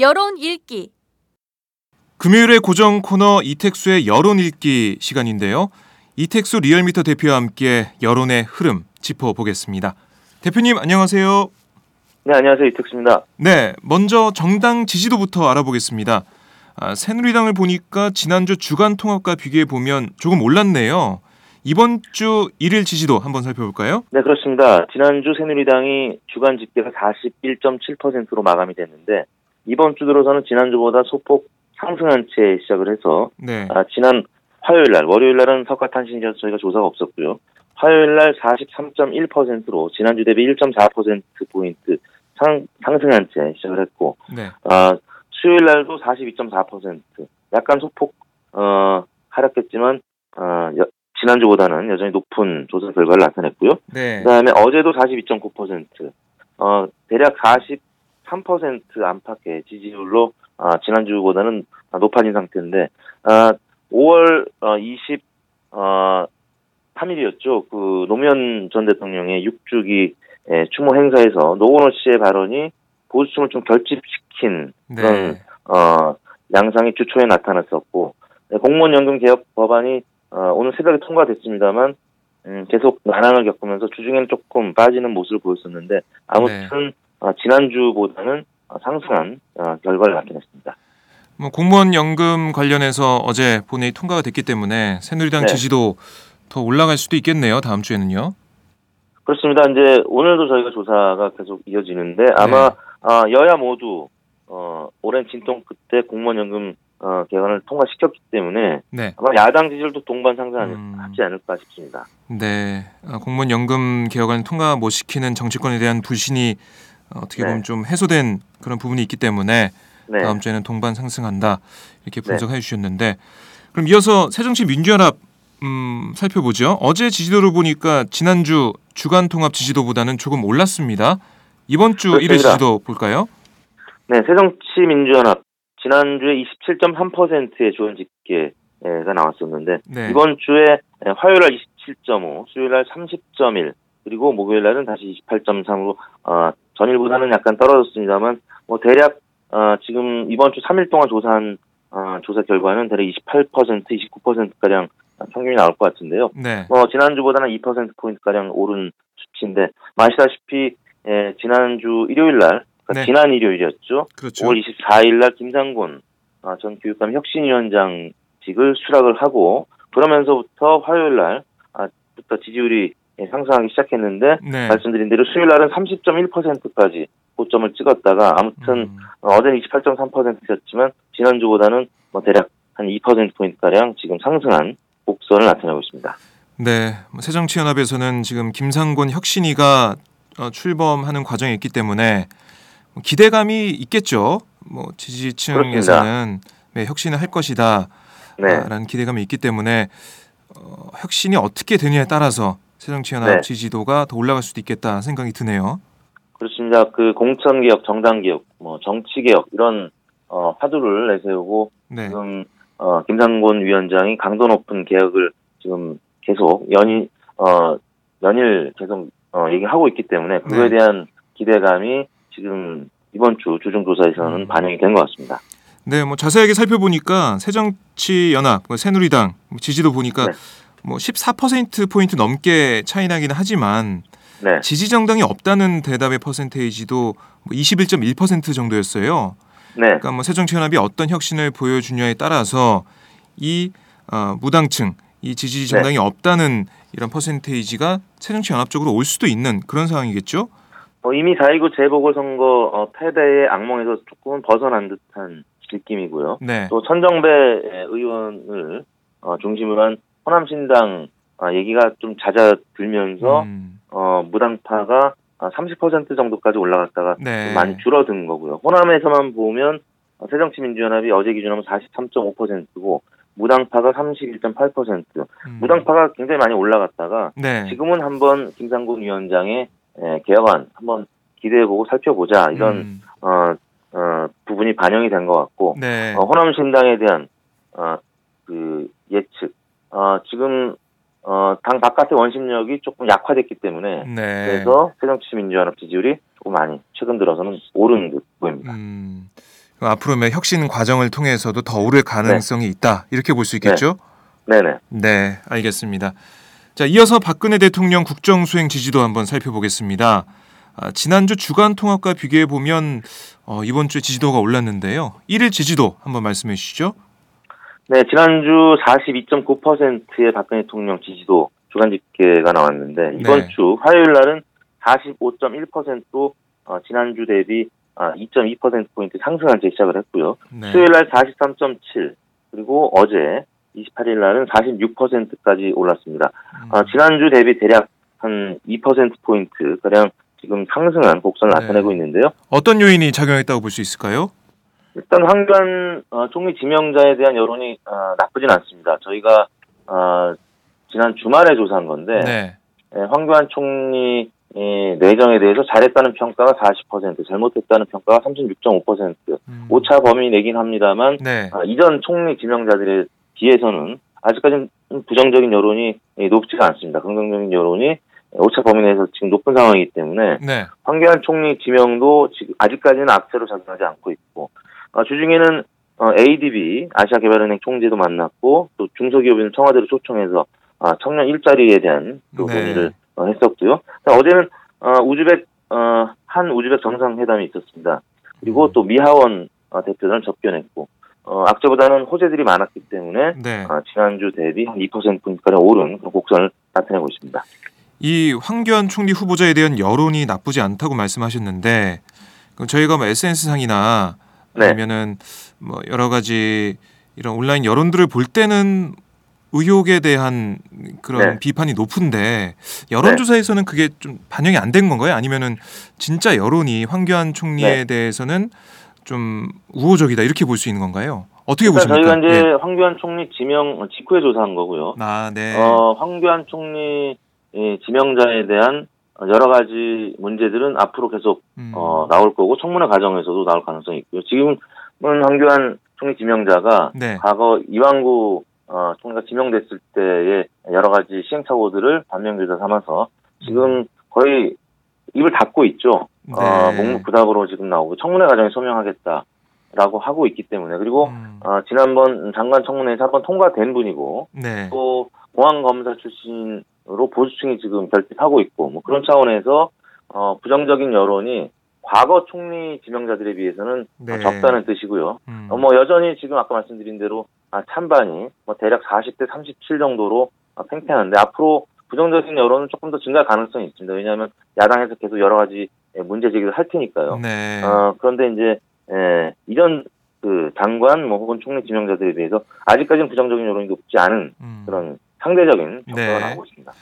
여론 읽기. 금요일의 고정 코너 이택수의 여론 읽기 시간인데요. 이택수 리얼미터 대표와 함께 여론의 흐름 짚어보겠습니다. 대표님 안녕하세요. 네, 안녕하세요. 이택수입니다. 네, 먼저 정당 지지도부터 알아보겠습니다. 아, 새누리당을 보니까 지난주 주간 통합과 비교해 보면 조금 올랐네요. 이번 주 일일 지지도 한번 살펴볼까요? 네, 그렇습니다. 지난주 새누리당이 주간 집계가 41.7%로 마감이 됐는데 이번 주 들어서는 지난주보다 소폭 상승한 채 시작을 해서 네. 아, 지난 화요일 날, 월요일 날은 석가탄신이라서 저희가 조사가 없었고요. 화요일 날 43.1%로 지난주 대비 1.4%포인트 상, 상승한 채 시작을 했고, 네. 아, 수요일 날도 42.4%. 약간 소폭, 어, 하락했지만, 어, 여- 지난주보다는 여전히 높은 조사 결과를 나타냈고요. 네. 그 다음에 어제도 42.9%, 어, 대략 43% 안팎의 지지율로, 아, 지난주보다는 높아진 상태인데, 아, 5월, 어, 20, 어, 3일이었죠. 그, 노무현 전 대통령의 6주기 예, 추모 행사에서 노건호 씨의 발언이 보수층을 좀 결집시킨 그런 네. 어, 양상이 주초에 나타났었고 네, 공무원 연금 개혁 법안이 어, 오늘 새벽에 통과됐습니다만 음, 계속 난항을 겪으면서 주중에는 조금 빠지는 모습을 보였었는데 아무튼 어, 지난주보다는 어, 상승한 어, 결과를 나타냈습니다. 뭐 공무원 연금 관련해서 어제 본회의 통과가 됐기 때문에 새누리당 네. 지지도 더 올라갈 수도 있겠네요. 다음 주에는요. 그렇습니다. 이제 오늘도 저희가 조사가 계속 이어지는데 아마 네. 어, 여야 모두 어, 오랜 진통 끝에 공무원 연금 어, 개헌을 통과시켰기 때문에 네. 아마 야당 지지율도 동반 상승하지 음. 않을까 싶습니다. 네. 아, 공무원 연금 개혁안 통과 못 시키는 정치권에 대한 불신이 어, 어떻게 보면 네. 좀 해소된 그런 부분이 있기 때문에 네. 다음 주에는 동반 상승한다 이렇게 네. 분석해 주셨는데 그럼 이어서 새정치민주연합 음, 살펴보죠. 어제 지지도를 보니까 지난주 주간 통합 지지도보다는 조금 올랐습니다. 이번 주 그렇습니다. 지지도 볼까요? 네, 새정치민주연합 지난주에 27.3%의 조원 집계가 나왔었는데 네. 이번 주에 화요일 날 27.5, 수요일 날 30.1, 그리고 목요일 날은 다시 28.3으로 어, 전일보다는 약간 떨어졌습니다만 뭐 대략 어, 지금 이번 주 3일 동안 조사한 어, 조사 결과는 대략 28%, 29% 가량 평균이 나올 것 같은데요. 네. 뭐 지난주보다는 2% 포인트 가량 오른 수치인데 아시다시피 예, 지난주 일요일 날 그러니까 네. 지난 일요일이었죠. 그렇죠. 5월 24일 날 김상곤 아, 전 교육감 혁신위원장 포인트씩을 수락을 하고 그러면서부터 화요일 날 부터 지지율이 상승하기 시작했는데 네. 말씀드린 대로 수요일 날은 30.1%까지 고점을 찍었다가 아무튼 음. 어, 어제는 28.3%였지만 지난주보다는 뭐 대략 한 2% 포인트 가량 지금 상승한 곡선을 나타내고 있습니다. 네, 뭐 새정치연합에서는 지금 김상곤 혁신이가 어, 출범하는 과정에 있기 때문에 뭐 기대감이 있겠죠. 뭐 지지층에서는 네, 혁신을 할 것이다. 네. 라는 기대감이 있기 때문에 어, 혁신이 어떻게 되느냐에 따라서 새정치연합 네. 지지도가 더 올라갈 수도 있겠다 생각이 드네요. 그렇습니다. 그 공천 개혁, 정당 개혁, 뭐 정치 개혁 이런 어, 화두를 내세우고 네, 지금 어, 김상곤 위원장이 강도 높은 개혁을 지금 계속 연일 어, 연일 계속 어, 얘기하고 있기 때문에 그거에 네. 대한 기대감이 지금 이번 주 주중 조사에서는 음. 반영이 된 것 같습니다. 네, 뭐 자세하게 살펴보니까 새정치연합, 뭐 새누리당 뭐 지지도 보니까 네. 뭐 14% 포인트 넘게 차이 나기는 하지만 네, 지지 정당이 없다는 대답의 퍼센테이지도 뭐 21.1% 정도였어요. 네, 그러니까 뭐 새정치연합이 어떤 혁신을 보여주냐에 따라서 이 어, 무당층, 이 지지 정당이 없다는 이런 퍼센테이지가 새정치연합 쪽으로 올 수도 있는 그런 상황이겠죠. 어, 이미 4.29 재보궐선거 어, 패배의 악몽에서 조금은 벗어난 듯한 느낌이고요. 네, 또 천정배 의원을 어, 중심으로 한 호남신당 어, 얘기가 좀 잦아들면서 음, 어, 무당파가 아, 30% 정도까지 올라갔다가 네. 좀 많이 줄어든 거고요. 호남에서만 보면 어, 새정치민주연합이 어제 기준하면 43.5%고 무당파가 31.8%. 음, 무당파가 굉장히 많이 올라갔다가 네, 지금은 한번 김상곤 위원장의 에, 개혁안 한번 기대해보고 살펴보자 이런 음, 어, 어, 부분이 반영이 된 것 같고 네, 어, 호남신당에 대한 어, 그 예측 어, 지금 어, 당 바깥의 원심력이 조금 약화됐기 때문에 네. 그래서 새정치 민주연합 지지율이 조금 많이 최근 들어서는 오른 듯 보입니다. 음, 앞으로 뭐 혁신 과정을 통해서도 더 오를 가능성이 있다 이렇게 볼 수 있겠죠. 네네. 네, 알겠습니다. 자, 이어서 박근혜 대통령 국정 수행 지지도 한번 살펴보겠습니다. 아, 지난주 주간 통합과 비교해 보면 어, 이번 주에 지지도가 올랐는데요. 1일 지지도 한번 말씀해 주시죠. 네, 지난주 42.9%의 박근혜 대통령 지지도 주간 집계가 나왔는데 이번 네. 주 화요일 날은 45.1%로 어, 지난주 대비 아, 2.2%포인트 상승한 채 시작을 했고요. 네. 수요일 날 43.7, 그리고 어제 28일 날은 46%까지 올랐습니다. 음, 아, 지난주 대비 대략 한 2%포인트 가량 지금 상승한 곡선을 네. 나타내고 있는데요. 어떤 요인이 작용했다고 볼 수 있을까요? 일단 황교안 어, 총리 지명자에 대한 여론이 어, 나쁘진 않습니다. 저희가 어, 지난 주말에 조사한 건데 네. 예, 황교안 총리 예, 내정에 대해서 잘했다는 평가가 40%, 잘못했다는 평가가 36.5%, 음, 오차 범위 내긴 합니다만 네. 아, 이전 총리 지명자들에 비해서는 아직까지는 좀 부정적인 여론이 예, 높지가 않습니다. 긍정적인 여론이 오차 범위 내에서 지금 높은 상황이기 때문에 네. 황교안 총리 지명도 지금 아직까지는 악재로 작용하지 않고 있고 어, 주중에는 어, ADB 아시아개발은행 총재도 만났고 또 중소기업인 청와대로 초청해서 아, 청년 일자리에 대한 또 네. 논의를 어, 했었고요. 자, 어제는 어, 우즈벡 어, 한 우즈벡 정상회담이 있었습니다. 그리고 음. 또 미하원 어, 대표단을 접견했고 어, 악재보다는 호재들이 많았기 때문에 네. 어, 지난주 대비 한 2%포인트가량 오른 그런 곡선을 나타내고 있습니다. 이 황교안 총리 후보자에 대한 여론이 나쁘지 않다고 말씀하셨는데 저희가 뭐 SNS 상이나 네. 아니면은 뭐 여러 가지 이런 온라인 여론들을 볼 때는 의혹에 대한 그런 네. 비판이 높은데 여론조사에서는 그게 좀 반영이 안 된 건가요? 아니면은 진짜 여론이 황교안 총리에 네. 대해서는 좀 우호적이다 이렇게 볼 수 있는 건가요? 어떻게 보십니까? 저희가 이제 예. 황교안 총리 지명 직후에 조사한 거고요. 아, 네. 어, 황교안 총리 이 지명자에 대한 여러 가지 문제들은 앞으로 계속 음. 어, 나올 거고 청문회 과정에서도 나올 가능성이 있고요. 지금은 황교안 총리 지명자가 네. 과거 이왕구 어, 총리가 지명됐을 때의 여러 가지 시행착오들을 반면교사 삼아서 지금 거의 입을 닫고 있죠. 어, 네. 묵묵부답으로 지금 나오고 청문회 과정에 소명하겠다라고 하고 있기 때문에 그리고 음. 어, 지난번 장관 청문회에서 한번 통과된 분이고 네. 또 공안검사 출신으 로 보수층이 지금 결집하고 있고 뭐 그런 차원에서 어, 부정적인 여론이 과거 총리 지명자들에 비해서는 네. 어, 적다는 뜻이고요. 음. 어, 뭐 여전히 지금 아까 말씀드린 대로 아, 찬반이 뭐 대략 40대 37 정도로 어, 팽팽한데 앞으로 부정적인 여론은 조금 더 증가할 가능성이 있습니다. 왜냐하면 야당에서 계속 여러 가지 예, 문제 제기를 할 테니까요. 네. 어, 그런데 이제 예, 이전 그 장관 뭐 혹은 총리 지명자들에 비해서 아직까지는 부정적인 여론이 높지 않은 음. 그런 상대적인 평가가 네. 나오고 있습니다.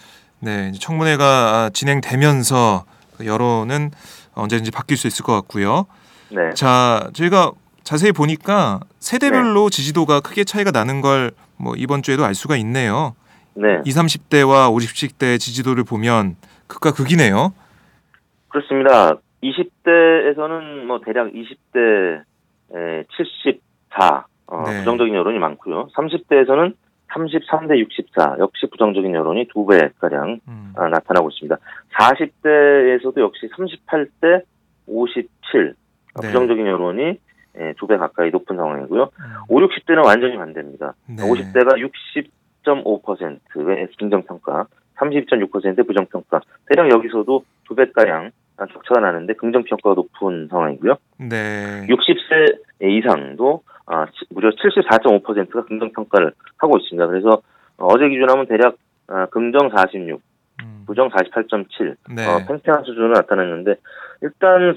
네, 청문회가 아, 진행되면서 그 여론은 언제든지 바뀔 수 있을 것 같고요. 네. 자, 저희가 자세히 보니까 세대별로 지지도가 크게 차이가 나는 걸 뭐 이번 주에도 알 수가 있네요. 네. 20, 30대와 50, 60대 지지도를 보면 극과 극이네요. 그렇습니다. 20대에서는 뭐 대략 20대 74 어, 네. 부정적인 여론이 많고요. 30대에서는 33대 64 역시 부정적인 여론이 두 배 가량 음. 아, 나타나고 있습니다. 40대에서도 역시 38대 57 어, 네. 부정적인 여론이 두 배 가까이 높은 상황이고요. 음. 5, 60대는 완전히 반대입니다. 네. 50대가 60.5%의 긍정평가, 32.6%의 부정평가. 대략 여기서도 두 배가량 격차가 나는데 긍정 평가가 높은 상황이고요. 네. 60세 이상도 아, 치- 무려 74.5%가 긍정 평가를 하고 있습니다. 그래서 어, 어제 기준하면 대략 아, 긍정 46, 음. 부정 48.7, 네. 어, 팽팽한 수준을 나타냈는데 일단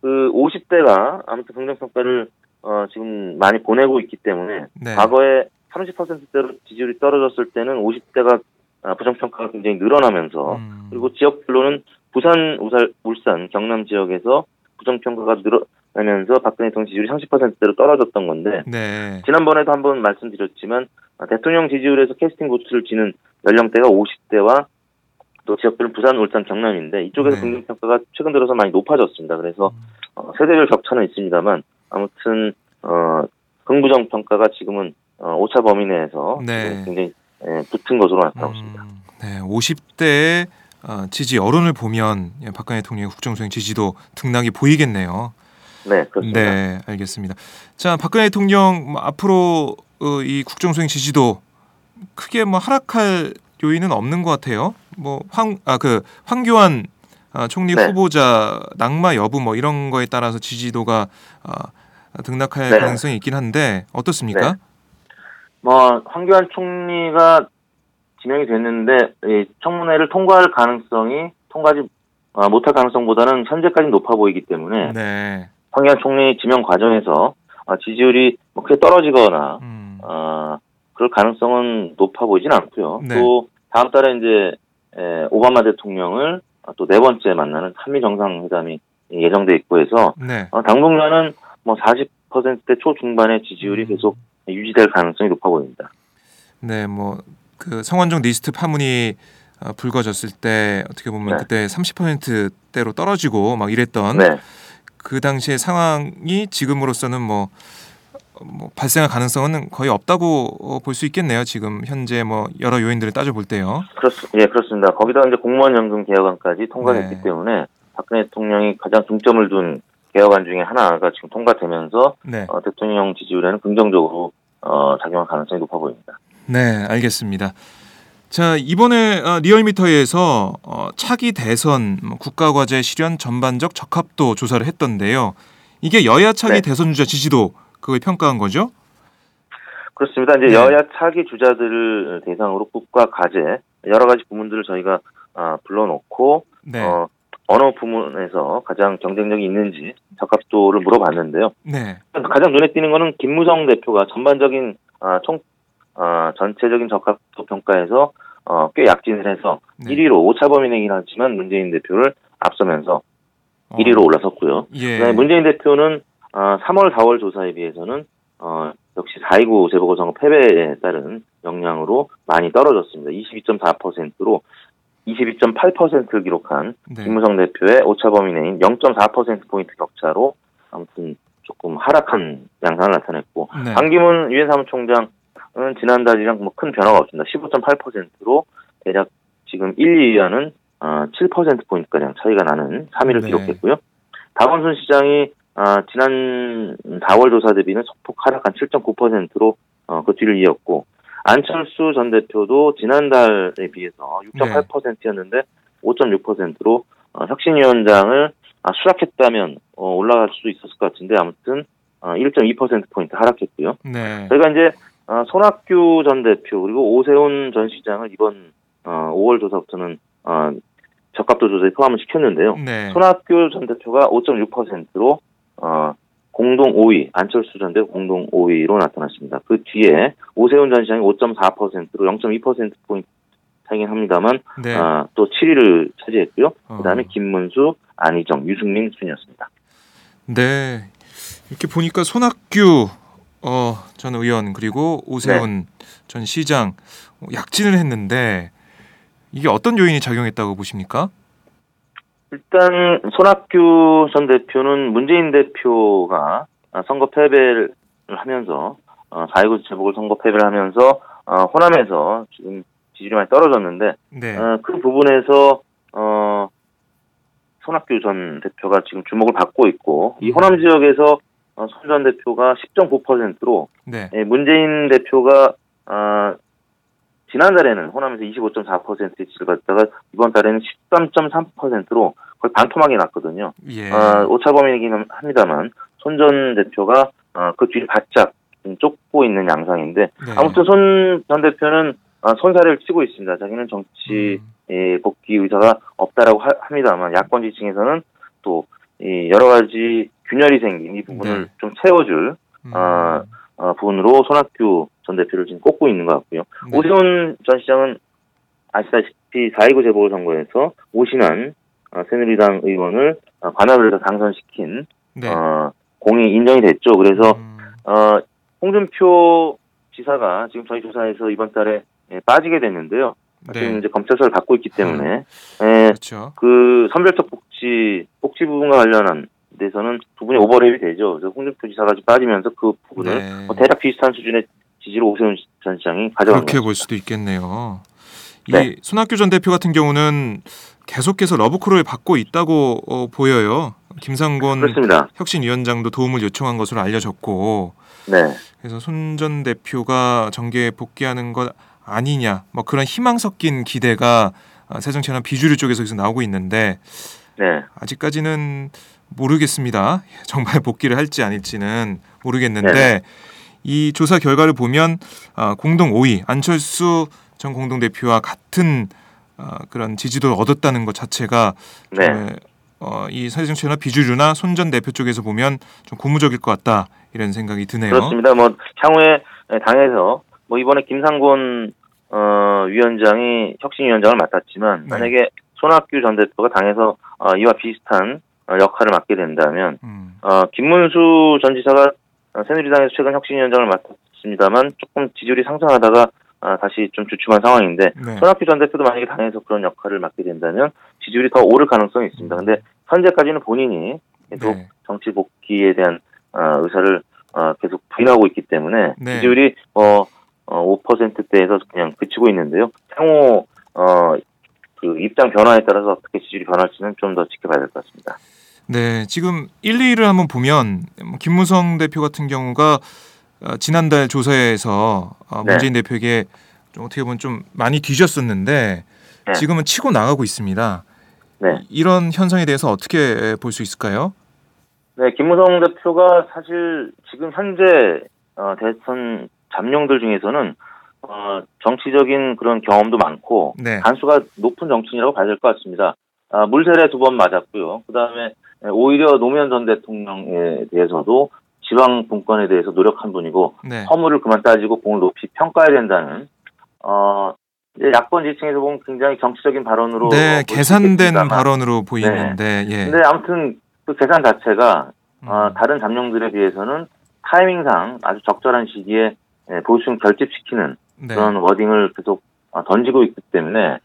그 50대가 아무튼 긍정 평가를 어, 지금 많이 보내고 있기 때문에 네. 과거에 30%대로 지지율이 떨어졌을 때는 50대가 아, 부정평가가 굉장히 늘어나면서 음. 그리고 지역별로는 부산, 우살, 울산, 경남 지역에서 부정평가가 늘어나면서 박근혜 대통령 지지율이 30%대로 떨어졌던 건데 네. 지난번에도 한번 말씀드렸지만 아, 대통령 지지율에서 캐스팅 보트를 지는 연령대가 50대와 또 지역별로 부산, 울산, 경남인데 이쪽에서 네. 긍정평가가 최근 들어서 많이 높아졌습니다. 그래서 어, 세대별 격차는 있습니다만 아무튼 어, 긍부정 평가가 지금은 어, 오차 범위 내에서 네. 지금 굉장히 예, 붙은 것으로 나타나고 있습니다. 음, 네, 50대의 어, 지지 여론을 보면 예, 박근혜 대통령의 국정수행 지지도 등락이 보이겠네요. 네, 그렇습니다. 네, 알겠습니다. 자, 박근혜 대통령 뭐 앞으로 어, 이 국정수행 지지도 크게 뭐 하락할 요인은 없는 것 같아요. 뭐 황 아 그 황교안 아, 총리 네. 후보자 낙마 여부 뭐 이런 거에 따라서 지지도가 아, 등락할 네. 가능성이 있긴 한데 어떻습니까? 뭐 황교안 총리가 지명이 됐는데 이 청문회를 통과할 가능성이 통과하지 어, 못할 가능성보다는 현재까지 높아 보이기 때문에 네. 황교안 총리 지명 과정에서 어, 지지율이 뭐 크게 떨어지거나 음. 어, 그럴 가능성은 높아 보이진 않고요. 네. 또 다음 달에 이제 에, 오바마 대통령을 또 네 번째 만나는 한미 정상회담이 예정돼 있고 해서 네. 어, 당분간은 뭐 40%대 초중반의 지지율이 음. 계속 유지될 가능성이 높아 보입니다. 네, 뭐 그 성완종 리스트 파문이 어, 불거졌을 때 어떻게 보면 네. 그때 30%대로 떨어지고 막 이랬던 네, 그 당시의 상황이 지금으로서는 뭐, 뭐 발생할 가능성은 거의 없다고 볼 수 있겠네요. 지금 현재 뭐 여러 요인들을 따져 볼 때요. 그렇, 예, 그렇습니다. 거기다 이제 공무원 연금 개혁안까지 통과됐기 네. 때문에 박근혜 대통령이 가장 중점을 둔 개혁안 중에 하나가 지금 통과되면서 네, 어, 대통령 지지율에는 긍정적으로 어, 작용할 가능성이 높아 보입니다. 네, 알겠습니다. 자 이번에 어, 리얼미터에서 어, 차기 대선 뭐 국가과제 실현 전반적 적합도 조사를 했던데요. 이게 여야 차기 네. 대선 주자 지지도 그걸 평가한 거죠? 그렇습니다. 이제 네. 여야 차기 주자들을 대상으로 국가 과제 여러 가지 부문들을 저희가 아, 불러놓고 네, 어, 어느 부문에서 가장 경쟁력이 있는지 적합도를 물어봤는데요. 네, 가장 눈에 띄는 거는 김무성 대표가 전반적인 아, 총 아, 전체적인 적합도 평가에서 어, 꽤 약진을 해서 네. 1위로 오차 범위 내긴 하지만 문재인 대표를 앞서면서 어, 1위로 올라섰고요. 예, 문재인 대표는 어, 3월, 4월 조사에 비해서는 어, 역시 4.29 재보궐선거 패배에 따른 영향으로 많이 떨어졌습니다. 22.4%로 22.8%를 기록한 네. 김무성 대표의 오차 범위 내인 0.4%포인트 격차로 아무튼 조금 하락한 양상을 나타냈고 네. 반기문 유엔 사무총장은 지난달이랑 뭐 큰 변화가 없습니다. 15.8%로 대략 지금 1, 2위와는 어, 7%포인트가량 차이가 나는 3위를 네. 기록했고요. 박원순 시장이 아, 지난 4월 조사 대비는 소폭 하락한 7.9%로 어, 그 뒤를 이었고 안철수 전 대표도 지난달에 비해서 6.8%였는데 5.6%로 어, 혁신위원장을 아, 수락했다면 어, 올라갈 수도 있었을 것 같은데 아무튼 어, 1.2%포인트 하락했고요. 네. 저희가 이제 어, 손학규 전 대표 그리고 오세훈 전 시장을 이번 어, 5월 조사부터는 어, 적합도 조사에 포함을 시켰는데요. 네. 손학규 전 대표가 5.6%로 어, 공동 5위, 안철수 전 대표 공동 5위로 나타났습니다. 그 뒤에 오세훈 전 시장이 5.4%로 0.2% 포인트 차이긴 합니다만 네. 아, 또 7위를 차지했고요. 어. 그다음에 김문수, 안희정, 유승민 순이었습니다. 네. 이렇게 보니까 손학규 어, 전 의원 그리고 오세훈 네. 전 시장 어, 약진을 했는데 이게 어떤 요인이 작용했다고 보십니까? 일단 손학규 전 대표는 문재인 대표가 아, 선거 패배를 하면서 어, 4.19 재보궐 선거 패배를 하면서 어, 호남에서 지금 지지율이 많이 떨어졌는데 네. 어, 그 부분에서 어, 손학규 전 대표가 지금 주목을 받고 있고 이 음. 호남 지역에서 어, 손전 대표가 10.9%로 네. 예, 문재인 대표가 아, 지난달에는 호남에서 25.4%의 지지를 받다가 이번 달에는 13.3%로 거의 반토막이 났거든요. 예. 어, 오차범위이긴 합니다만 손 전 대표가 어, 그 뒤를 바짝 좀 쫓고 있는 양상인데 네. 아무튼 손 전 대표는 어, 손살을 치고 있습니다. 자기는 정치 음. 예, 복귀 의사가 없다라고 하, 합니다만 야권 지층에서는 또 이 여러 가지 균열이 생긴 이 부분을 네. 좀 채워줄 음. 아, 어, 부분으로 손학규 전 대표를 지금 꼽고 있는 것 같고요. 네. 오세훈 전 시장은 아시다시피 4.29 재보궐선거에서 오신한 어, 새누리당 의원을 어, 관할을 해서 당선시킨 네. 어, 공이 인정이 됐죠. 그래서 음. 어, 홍준표 지사가 지금 저희 조사에서 이번 달에 예, 빠지게 됐는데요. 지금 네. 이제 검찰 수사를 받고 있기 때문에 예, 그렇죠. 그 선별적 복지 복지 부분과 관련한 데서는 부분이 오버랩이 되죠. 그래서 홍준표 지사가 지금 빠지면서 그 부분을 네. 뭐 대략 비슷한 수준의 지지로 오세훈 전 시장이 가져간 그렇게. 볼 수도 있겠네요. 이 네. 손학규 전 대표 같은 경우는 계속해서 러브콜을 받고 있다고 어, 보여요. 김상곤 그렇습니다. 혁신위원장도 도움을 요청한 것으로 알려졌고 네, 그래서 손 전 대표가 정계에 복귀하는 것 아니냐 뭐 그런 희망 섞인 기대가 아, 새정치연합 비주류 쪽에서 계속 나오고 있는데 네, 아직까지는 모르겠습니다. 정말 복귀를 할지 아닐지는 모르겠는데 네네. 이 조사 결과를 보면 아, 공동 5위 안철수 전 공동 대표와 같은 아, 그런 지지도를 얻었다는 것 자체가 네. 어, 이 사회정치연합 비주류나 손 전 대표 쪽에서 보면 좀 고무적일 것 같다 이런 생각이 드네요. 그렇습니다. 뭐 향후에 당에서 뭐 이번에 김상곤 어, 위원장이 혁신위원장을 맡았지만 네. 만약에 손학규 전 대표가 당에서 어, 이와 비슷한 어, 역할을 맡게 된다면 음, 어, 김문수 전 지사가 어, 새누리당에서 최근 혁신위원장을 맡았습니다만 조금 지지율이 상승하다가 어, 다시 좀 주춤한 상황인데 네. 손학규 전 대표도 만약에 당에서 그런 역할을 맡게 된다면 지지율이 더 오를 가능성이 있습니다. 근데 현재까지는 본인이 계속 네. 정치 복귀에 대한 어, 의사를 어, 계속 부인하고 있기 때문에 네. 지지율이 어, 어, 5%대에서 그냥 그치고 있는데요. 향후 어, 그 입장 변화에 따라서 어떻게 지지율이 변할지는 좀 더 지켜봐야 될 것 같습니다. 네, 지금 1, 2위를 한번 보면 뭐 김무성 대표 같은 경우가 어, 지난달 조사에서 어, 네. 문재인 대표에게 좀 어떻게 보면 좀 많이 뒤졌었는데 네. 지금은 치고 나가고 있습니다. 네. 이런 현상에 대해서 어떻게 볼 수 있을까요? 네, 김무성 대표가 사실 지금 현재 어, 대선 잠룡들 중에서는 어, 정치적인 그런 경험도 많고 네. 단수가 높은 정치인이라고 봐야 될 것 같습니다. 아, 물세례 두 번 맞았고요. 그 다음에 오히려 노무현 전 대통령에 대해서도 지방 분권에 대해서 노력한 분이고 네. 허물을 그만 따지고 공을 높이 평가해야 된다는 어, 이제 야권 지층에서 보면 굉장히 정치적인 발언으로 네, 볼수 계산된 발언으로 보이는데 예. 근데 아무튼 그 계산 자체가 음, 어, 다른 잠룡들에 비해서는 타이밍상 아주 적절한 시기에 예, 보충 결집시키는 네. 그런 워딩을 계속 어, 던지고 있기 때문에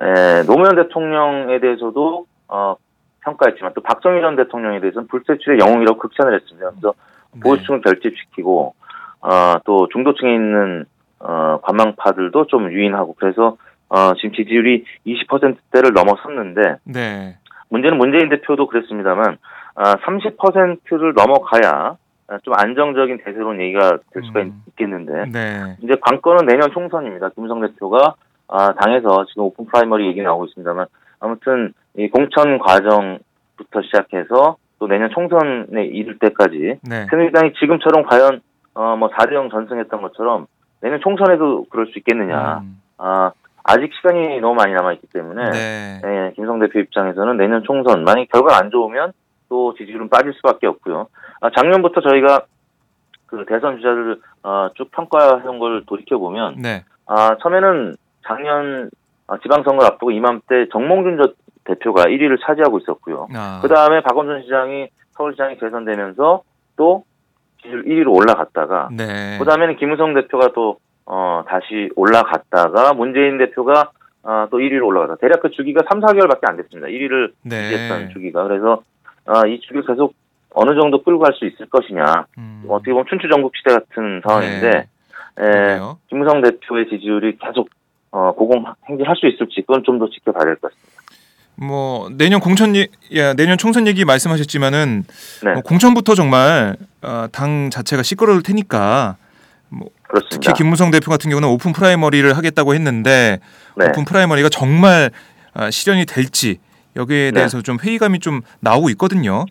에, 노무현 대통령에 대해서도 어, 평가했지만 또 박정희 전 대통령에 대해서는 불세출의 영웅이라고 극찬을 했습니다. 그래서 네. 보수층을 결집시키고 어, 또 중도층에 있는 어, 관망파들도 좀 유인하고 그래서 어, 지금 지지율이 20%대를 넘어섰는데 네. 문제는 문재인 대표도 그랬습니다만 아, 30%를 넘어가야 아, 좀 안정적인 대세론 얘기가 될 수가 음. 있겠는데 네. 이제 관건은 내년 총선입니다. 김무성 대표가 아, 당에서 지금 오픈 프라이머리 얘기 나오고 있습니다만 아무튼 이 공천 과정부터 시작해서 또 내년 총선에 이를 때까지 네. 새누리당이 지금처럼 과연 어, 뭐 4대 0 전승했던 것처럼 내년 총선에도 그럴 수 있겠느냐. 음. 아, 아직 시간이 너무 많이 남아있기 때문에 네. 예, 김무성 대표 입장에서는 내년 총선 만약 결과 안 좋으면 또 지지율은 빠질 수밖에 없고요. 아, 작년부터 저희가 그 대선 주자를 어, 쭉 평가해온 걸 돌이켜 보면 네. 아 처음에는 작년 아, 지방선거 앞두고 이맘때 정몽준 저 대표가 1위를 차지하고 있었고요. 아. 그 다음에 박원순 시장이 서울시장이 개선되면서 또 지지율 1위로 올라갔다가 네. 그 다음에는 김우성 대표가 또 어, 다시 올라갔다가 문재인 대표가 어, 또 1위로 올라가다 대략 그 주기가 3, 4개월밖에 안 됐습니다. 1위를 네. 유지했던 주기가 그래서 어, 이 주기를 계속 어느 정도 끌고 갈 수 있을 것이냐 음. 어떻게 보면 춘추 전국 시대 같은 상황인데 네. 에, 그러네요. 김무성 대표의 지지율이 계속 어, 고공 행진할 수 있을지 그건 좀 더 지켜봐야 될 것 같습니다. 뭐 내년 공천 예, 야, 내년 총선 얘기 말씀하셨지만은 네. 뭐 공천부터 정말 어, 당 자체가 시끄러울 테니까 그렇습니다. 특히 김무성 대표 같은 경우는 오픈 프라이머리를 하겠다고 했는데 네. 오픈 프라이머리가 정말 아, 실현이 될지 여기에 네. 대해서 좀 회의감이 좀 나오고 있거든요.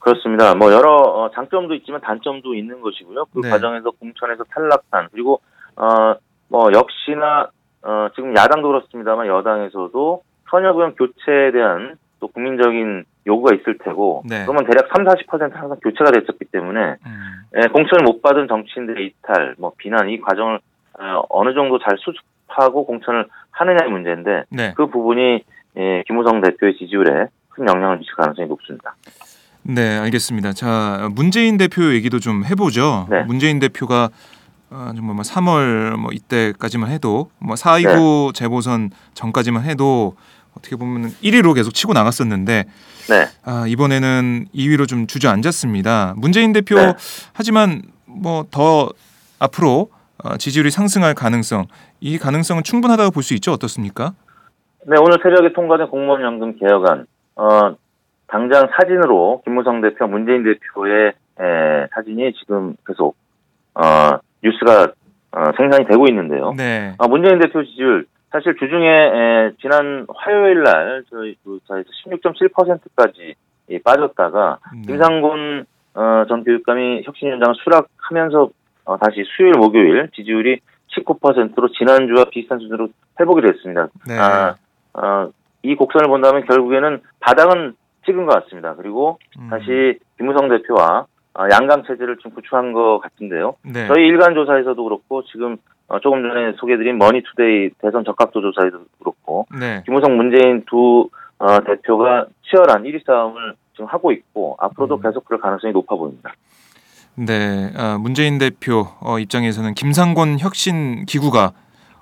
그렇습니다. 뭐 여러 어, 장점도 있지만 단점도 있는 것이고요. 그 네. 과정에서 공천에서 탈락한 그리고 어 뭐 역시나 어 지금 야당도 그렇습니다만 여당에서도 선여구역 교체에 대한 또 국민적인 요구가 있을 테고 네. 그러면 대략 3, 40% 항상 교체가 됐었기 때문에 음. 예, 공천을 못 받은 정치인들의 이탈, 뭐 비난 이 과정을 어, 어느 정도 잘 수습하고 공천을 하느냐의 문제인데 네. 그 부분이 예, 김우성 대표의 지지율에 큰 영향을 미칠 가능성이 높습니다. 네, 알겠습니다. 자, 문재인 대표 얘기도 좀 해보죠. 네. 문재인 대표가 어, 좀뭐 3월 뭐 이때까지만 해도 뭐4.29 재보선 전까지만 해도 어떻게 보면 1위로 계속 치고 나갔었는데 네. 아, 이번에는 2위로 좀 주저앉았습니다. 문재인 대표 네. 하지만 뭐 더 앞으로 어, 지지율이 상승할 가능성 이 가능성은 충분하다고 볼 수 있죠. 어떻습니까? 네, 오늘 새벽에 통과된 공무원 연금 개혁안, 어, 당장 사진으로 김무성 대표, 문재인 대표의 에, 사진이 지금 계속, 어, 뉴스가, 어, 생산이 되고 있는데요. 네. 아, 문재인 대표 지지율, 사실 주중에, 에, 지난 화요일 날, 저희 조사에서 16.7%까지 빠졌다가, 네. 김상곤, 어, 전 교육감이 혁신위원장을 수락하면서, 어, 다시 수요일, 목요일 지지율이 19%로 지난주와 비슷한 수준으로 회복이 됐습니다. 네. 아, 어, 이 곡선을 본다면 결국에는 바닥은 찍은 것 같습니다. 그리고 음. 다시 김무성 대표와 어, 양강 체제를 좀 구축한 것 같은데요. 네. 저희 일간 조사에서도 그렇고 지금 어, 조금 전에 소개드린 머니투데이 대선 적합도 조사에도 그렇고 네. 김무성 문재인 두 어, 대표가 치열한 1위 싸움을 지금 하고 있고 앞으로도 음. 계속 그럴 가능성이 높아 보입니다. 네, 아, 문재인 대표 어, 입장에서는 김상곤 혁신 기구가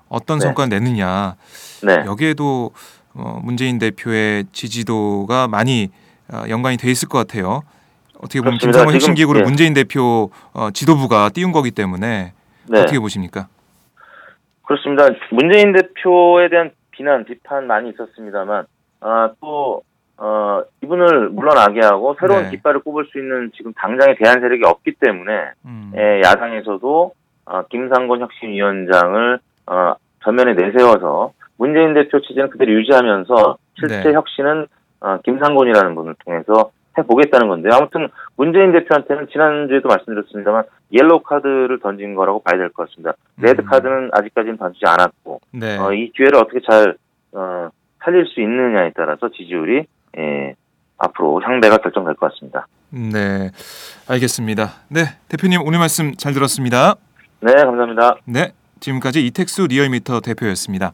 어떤 네. 성과를 내느냐 네. 여기에도 어, 문재인 대표의 지지도가 많이 어, 연관이 돼 있을 것 같아요. 어떻게 보면 그렇습니다. 혁신 지금, 기구를 예. 문재인 대표 어, 지도부가 띄운 거기 때문에 네. 어떻게 보십니까? 그렇습니다. 문재인 대표에 대한 비난, 비판 많이 있었습니다만, 아, 또, 어, 이분을 물러나게 하고 새로운 네. 깃발을 꼽을 수 있는 지금 당장의 대안 세력이 없기 때문에, 음, 예, 야당에서도, 어, 김상곤 혁신위원장을, 어, 전면에 내세워서 문재인 대표 체제는 그대로 유지하면서 실제 네. 혁신은, 어, 김상곤이라는 분을 통해서 해보겠다는 건데요. 아무튼 문재인 대표한테는 지난주에도 말씀드렸습니다만 옐로카드를 던진 거라고 봐야 될 것 같습니다. 레드 음. 카드는 아직까지는 던지지 않았고 네, 어, 이 기회를 어떻게 잘 어, 살릴 수 있느냐에 따라서 지지율이 예, 앞으로 향배가 결정될 것 같습니다. 네, 알겠습니다. 네, 대표님 오늘 말씀 잘 들었습니다. 네, 감사합니다. 네, 지금까지 이택수 리얼미터 대표였습니다.